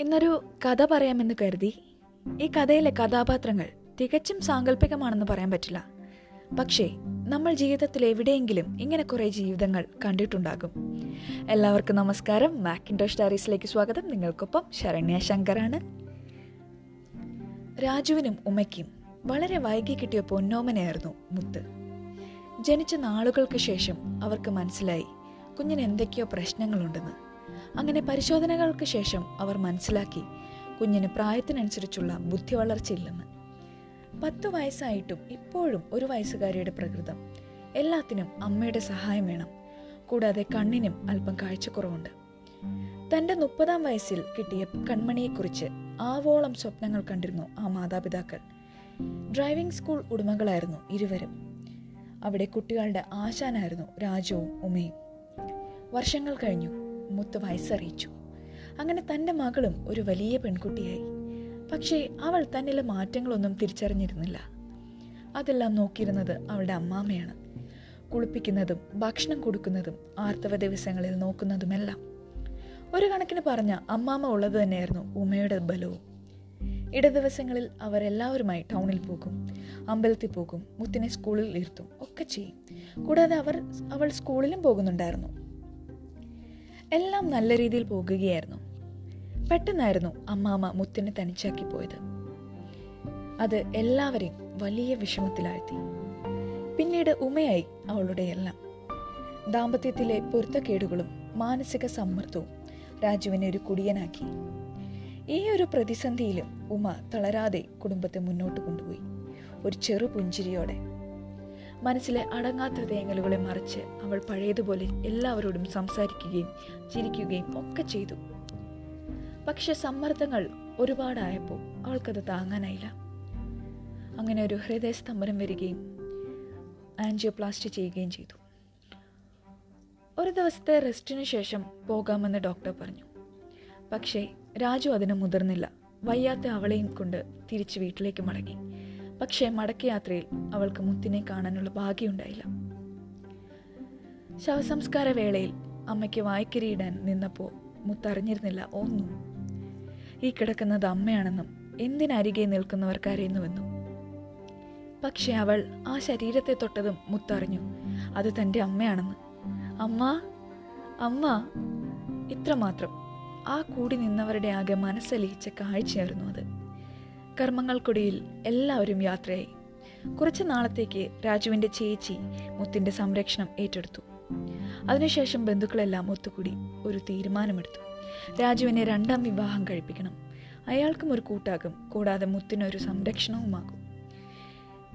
ഇന്നൊരു കഥ പറയാമെന്ന് കരുതി. ഈ കഥയിലെ കഥാപാത്രങ്ങൾ തികച്ചും സാങ്കല്പികമാണെന്ന് പറയാൻ പറ്റില്ല. പക്ഷേ നമ്മൾ ജീവിതത്തിൽ എവിടെയെങ്കിലും ഇങ്ങനെ കുറേ ജീവിതങ്ങൾ കണ്ടിട്ടുണ്ടാകും. എല്ലാവർക്കും നമസ്കാരം. മാക്കിൻഡോ ഡയറീസിലേക്ക് സ്വാഗതം. നിങ്ങൾക്കൊപ്പം ശരണ്യ ശങ്കറാണ്. രാജുവിനും ഉമയ്ക്കും വളരെ വൈകി കിട്ടിയ പൊന്നോമനയായിരുന്നു മുത്ത്. ജനിച്ച നാളുകൾക്ക് ശേഷം അവർക്ക് മനസ്സിലായി കുഞ്ഞിന് എന്തൊക്കെയോ പ്രശ്നങ്ങളുണ്ടെന്ന്. അങ്ങനെ പരിശോധനകൾക്ക് ശേഷം അവർ മനസ്സിലാക്കി കുഞ്ഞിന് പ്രായത്തിനനുസരിച്ചുള്ള ബുദ്ധി വളർച്ചയില്ലെന്ന് പത്ത് വയസ്സായിട്ടും ഇപ്പോഴും ഒരു വയസ്സുകാരിയുടെ പ്രകൃതം. എല്ലാത്തിനും അമ്മയുടെ സഹായം വേണം. കൂടാതെ കണ്ണിനും അല്പം കാഴ്ചക്കുറവുണ്ട്. തന്റെ മുപ്പതാം വയസ്സിൽ കിട്ടിയ കൺമണിയെക്കുറിച്ച് ആവോളം സ്വപ്നങ്ങൾ കണ്ടിരുന്നു ആ മാതാപിതാക്കൾ. ഡ്രൈവിംഗ് സ്കൂൾ ഉടമകളായിരുന്നു ഇരുവരും. അവിടെ കുട്ടികളുടെ ആശാനായിരുന്നു രാജുവും ഉമയും. വർഷങ്ങൾ കഴിഞ്ഞു. മുത്ത് വയസ്സറിയിച്ചു. അങ്ങനെ തന്റെ മകളും ഒരു വലിയ പെൺകുട്ടിയായി. പക്ഷേ അവൾ തന്നിലെ മാറ്റങ്ങളൊന്നും തിരിച്ചറിഞ്ഞിരുന്നില്ല. അതെല്ലാം നോക്കിയിരുന്നത് അവളുടെ അമ്മാമ്മയാണ് കുളിപ്പിക്കുന്നതും ഭക്ഷണം കൊടുക്കുന്നതും ആർത്തവ ദിവസങ്ങളിൽ നോക്കുന്നതുമെല്ലാം. ഒരു കണക്കിന് പറഞ്ഞ അമ്മാമ്മ ഉള്ളത് തന്നെയായിരുന്നു ഉമയുടെ ബലവും. ഇട ദിവസങ്ങളിൽ അവരെല്ലാവരുമായി ടൗണിൽ പോകും അമ്പലത്തിൽ പോകും മുത്തിനെ സ്കൂളിൽ ഇരുത്തും ഒക്കെ ചെയ്യും. കൂടാതെ അവർ അവൾ സ്കൂളിലും പോകുന്നുണ്ടായിരുന്നു. എല്ലാം നല്ല രീതിയിൽ പോകുകയായിരുന്നു. പെട്ടെന്നായിരുന്നു അമ്മാമ്മ മുത്തിനെ തനിച്ചാക്കി പോയത്. അത് എല്ലാവരെയും വലിയ വിഷമത്തിലാഴ്ത്തി. പിന്നീട് ഉമയായി അവളുടെ എല്ലാം. ദാമ്പത്യത്തിലെ പൊരുത്തക്കേടുകളും മാനസിക സമ്മർദ്ദവും രാജുവിനെ ഒരു കുടിയനാക്കി. ഈ ഒരു പ്രതിസന്ധിയിലും ഉമ തളരാതെ കുടുംബത്തെ മുന്നോട്ട് കൊണ്ടുപോയി. ഒരു ചെറു പുഞ്ചിരിയോടെ മനസ്സിലെ അടങ്ങാത്ത തേങ്ങലുകളെ മറിച്ച് അവൾ പഴയതുപോലെ എല്ലാവരോടും സംസാരിക്കുകയും ചിരിക്കുകയും ഒക്കെ ചെയ്തു. പക്ഷെ സമ്മർദ്ദങ്ങൾ ഒരുപാടായപ്പോൾ അവൾക്കത് താങ്ങാനായില്ല. അങ്ങനെ ഒരു ഹൃദയസ്തംഭനം വരികയും ആൻജിയോപ്ലാസ്റ്റ് ചെയ്യുകയും ചെയ്തു. ഒരു ദിവസത്തെ റെസ്റ്റിന് ശേഷം പോകാമെന്ന് ഡോക്ടർ പറഞ്ഞു. പക്ഷേ രാജു അതിന് മുതിർന്നില്ല. വയ്യാത്ത അവളെയും കൊണ്ട് തിരിച്ച് വീട്ടിലേക്ക് മടങ്ങി. പക്ഷേ മടക്കയാത്രയിൽ അവൾക്ക് മുത്തിനെ കാണാനുള്ള ഭാഗ്യമുണ്ടായില്ല. ശവസംസ്കാര വേളയിൽ അമ്മയ്ക്ക് വായ്ക്കരിയിടാൻ നിന്നപ്പോൾ മുത്തറിഞ്ഞിരുന്നില്ല ഒന്നും ഈ കിടക്കുന്നത് അമ്മയാണെന്നും എന്തിനരികെ നിൽക്കുന്നവർ കരയുന്നുവെന്നും പക്ഷെ അവൾ ആ ശരീരത്തെ തൊട്ടതും മുത്തറിഞ്ഞു അത് തന്റെ അമ്മയാണെന്ന്. അമ്മ അമ്മ. ഇത്രമാത്രം ആ കൂടി നിന്നവരുടെ ആകെ മനസ്സലിയിച്ച കാഴ്ചയായിരുന്നു അത്. കർമ്മങ്ങൾക്കൊടിയിൽ എല്ലാവരും യാത്രയായി. കുറച്ച് നാളത്തേക്ക് രാജുവിന്റെ ചേച്ചി മുത്തിന്റെ സംരക്ഷണം ഏറ്റെടുത്തു. അതിനുശേഷം ബന്ധുക്കളെല്ലാം ഒത്തുകൂടി ഒരു തീരുമാനമെടുത്തു. രാജുവിനെ രണ്ടാം വിവാഹം കഴിപ്പിക്കണം. അയാൾക്കും ഒരു കൂട്ടാകും കൂടാതെ മുത്തിനൊരു സംരക്ഷണവുമാകും.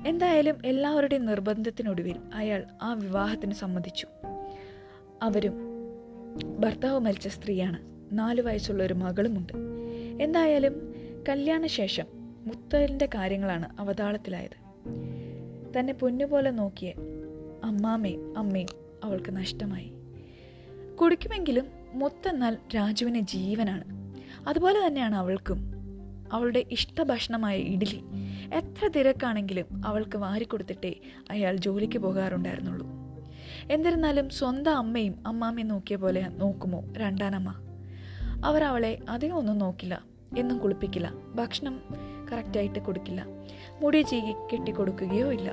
എന്തായാലും എല്ലാവരുടെയും നിർബന്ധത്തിനൊടുവിൽ അയാൾ ആ വിവാഹത്തിന് സമ്മതിച്ചു. അവരും ഭർത്താവ് മരിച്ച സ്ത്രീയാണ്. നാലു വയസ്സുള്ള ഒരു മകളുമുണ്ട്. എന്തായാലും കല്യാണശേഷം മുത്തലിന്റെ കാര്യങ്ങളാണ് അവതാളത്തിലായത്. തന്നെ പൊന്നുപോലെ നോക്കിയ അമ്മാമേ അമ്മയും അവൾക്ക് നഷ്ടമായി. കുടിക്കുമെങ്കിലും മുത്തെന്നാൽ രാജുവിന് ജീവനാണ്. അതുപോലെ തന്നെയാണ് അവൾക്കും. അവളുടെ ഇഷ്ടഭക്ഷണമായ ഇഡ്ഡലി എത്ര തിരക്കാണെങ്കിലും അവൾക്ക് വാരിക്കൊടുത്തിട്ടേ അയാൾ ജോലിക്ക് പോകാറുണ്ടായിരുന്നുള്ളൂ. എന്നിരുന്നാലും സ്വന്തം അമ്മയും അമ്മാമ്മയും നോക്കിയ പോലെ നോക്കുമോ രണ്ടാനമ്മ? അവർ അവളെ അധികം ഒന്നും നോക്കില്ല എന്നും കുളിപ്പിക്കില്ല. ഭക്ഷണം കറക്റ്റായിട്ട് കൊടുക്കില്ല. മുടി ചീകി കെട്ടിക്കൊടുക്കുകയോ ഇല്ല.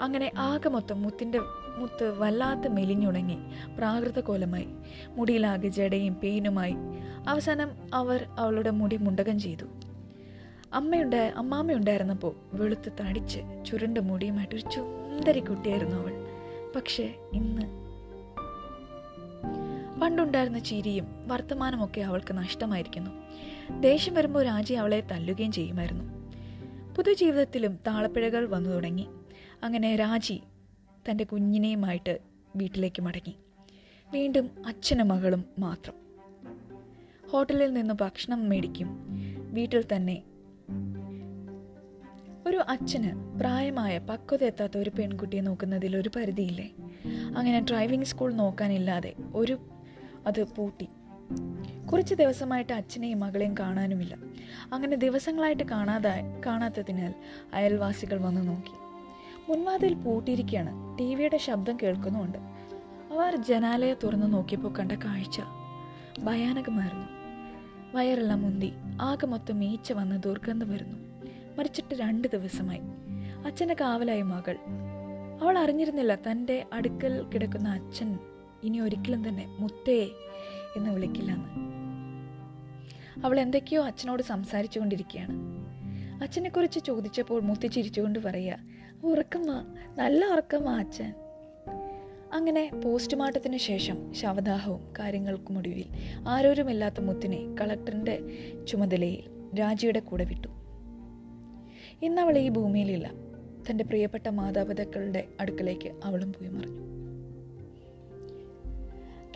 അങ്ങനെ ആകെ മൊത്തം മുത്തിന്റെ മുത്ത് വല്ലാത്ത മെലിഞ്ഞുണങ്ങി പ്രാകൃത കോലമായി മുടിയിലാകെ ജടയും പേനുമായി. അവസാനം അവർ അവളുടെ മുടി മുണ്ടകം ചെയ്തു. അമ്മയുണ്ടായ അമ്മാമ്മയുണ്ടായിരുന്നപ്പോൾ വെളുത്ത് തടിച്ച് ചുരുണ്ട മുടിയുമായിട്ട് ഒരു ചുന്ദരി കുട്ടിയായിരുന്നു അവൾ. പക്ഷേ ഇന്ന് പണ്ടുണ്ടായിരുന്ന ചിരിയും വർത്തമാനമൊക്കെ അവൾക്ക് നഷ്ടമായിരിക്കുന്നു. ദേഷ്യം വരുമ്പോൾ രാജി അവളെ തല്ലുകയും ചെയ്യുമായിരുന്നു. പുതുജീവിതത്തിലും താളപ്പിഴകൾ വന്നു തുടങ്ങി. അങ്ങനെ രാജി തന്റെ കുഞ്ഞിനെയുമായിട്ട് വീട്ടിലേക്ക് മടങ്ങി. വീണ്ടും അച്ഛനും മകളും മാത്രം. ഹോട്ടലിൽ നിന്ന് ഭക്ഷണം മേടിക്കും. വീട്ടിൽ തന്നെ ഒരു അച്ഛന് പ്രായമായ പക്വത എത്താത്ത ഒരു പെൺകുട്ടിയെ നോക്കുന്നതിൽ ഒരു പരിധിയില്ലേ? അങ്ങനെ ഡ്രൈവിംഗ് സ്കൂൾ നോക്കാനില്ലാതെ ഒരു അത് പൂട്ടി. കുറച്ച് ദിവസമായിട്ട് അച്ഛനെയും മകളെയും കാണാനുമില്ല. അങ്ങനെ ദിവസങ്ങളായിട്ട് കാണാതെ കാണാത്തതിനാൽ അയൽവാസികൾ വന്നു നോക്കി. മുൻവാതിൽ പൂട്ടിയിരിക്കുകയാണ് ടി വിയുടെ ശബ്ദം കേൾക്കുന്നുമുണ്ട്. അവർ ജനാലയെ തുറന്നു നോക്കിയപ്പോൾ കണ്ട കാഴ്ച ഭയാനകമായിരുന്നു. വയറെല്ലാം മുന്തി ആകെ മൊത്തം മീച്ച വന്ന് ദുർഗന്ധം വരുന്നു. മരിച്ചിട്ട് രണ്ട് ദിവസമായി. അച്ഛന്റെ കാവലായി മകൾ. അവൾ അറിഞ്ഞിരുന്നില്ല തന്റെ അടുക്കൽ കിടക്കുന്ന അച്ഛൻ ഇനി ഒരിക്കലും തന്നെ മുത്തേ എന്ന് വിളിക്കില്ലെന്ന്. അവൾ എന്തൊക്കെയോ അച്ഛനോട് സംസാരിച്ചു കൊണ്ടിരിക്കുകയാണ് അച്ഛനെക്കുറിച്ച് ചോദിച്ചപ്പോൾ മുത്തി ചിരിച്ചുകൊണ്ട് പറയുക ഉറക്കമാ നല്ല ഉറക്കമാ അച്ഛൻ. അങ്ങനെ പോസ്റ്റ്മോർട്ടത്തിന് ശേഷം ശവദാഹവും കാര്യങ്ങൾക്കും ഒടുവിൽ ആരോരുമില്ലാത്ത മുത്തിനെ കളക്ടറിന്റെ ചുമതലയിൽ രാജിയുടെ കൂടെ വിട്ടു. ഇന്നവൾ ഈ ഭൂമിയിലില്ല. തന്റെ പ്രിയപ്പെട്ട മാതാപിതാക്കളുടെ അടുക്കലേക്ക് അവളും പോയി മറിഞ്ഞു.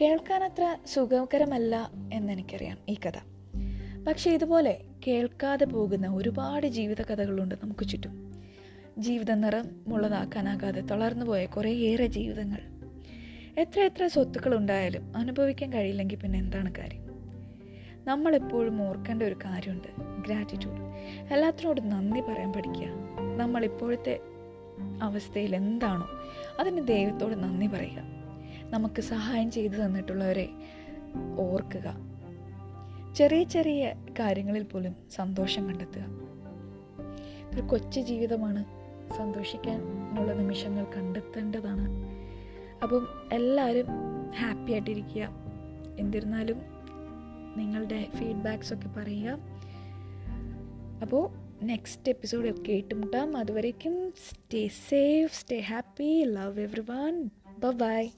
കേൾക്കാനത്ര സുഖകരമല്ല എന്നെനിക്കറിയാം ഈ കഥ. പക്ഷെ ഇതുപോലെ കേൾക്കാതെ പോകുന്ന ഒരുപാട് ജീവിത കഥകളുണ്ട് നമുക്ക് ചുറ്റും. ജീവിത നിറം മുള്ളതാക്കാനാകാതെ തളർന്നു പോയ കുറേയേറെ ജീവിതങ്ങൾ. എത്ര എത്ര സ്വത്തുക്കൾ ഉണ്ടായാലും അനുഭവിക്കാൻ കഴിയില്ലെങ്കിൽ പിന്നെ എന്താണ് കാര്യം? നമ്മളെപ്പോഴും ഓർക്കേണ്ട ഒരു കാര്യമുണ്ട്. ഗ്രാറ്റിറ്റ്യൂഡ് എല്ലാത്തിനോടും നന്ദി പറയാൻ പഠിക്കുക. നമ്മളിപ്പോഴത്തെ അവസ്ഥയിൽ എന്താണോ അതിന് ദൈവത്തോട് നന്ദി പറയുക. നമുക്ക് സഹായം ചെയ്തു തന്നിട്ടുള്ളവരെ ഓർക്കുക. ചെറിയ ചെറിയ കാര്യങ്ങളിൽ പോലും സന്തോഷം കണ്ടെത്തുക. ഒരു കൊച്ചു ജീവിതമാണ് സന്തോഷിക്കാനുള്ള നിമിഷങ്ങൾ കണ്ടെത്തേണ്ടതാണ്. അപ്പം എല്ലാവരും ഹാപ്പി ആയിട്ടിരിക്കുക. എന്നിരുന്നാലും നിങ്ങളുടെ ഫീഡ്ബാക്സ് ഒക്കെ പറയുക. അപ്പോൾ നെക്സ്റ്റ് എപ്പിസോഡിൽ കേട്ടുമുട്ടാം അതുവരേക്കും stay safe stay happy love everyone bye.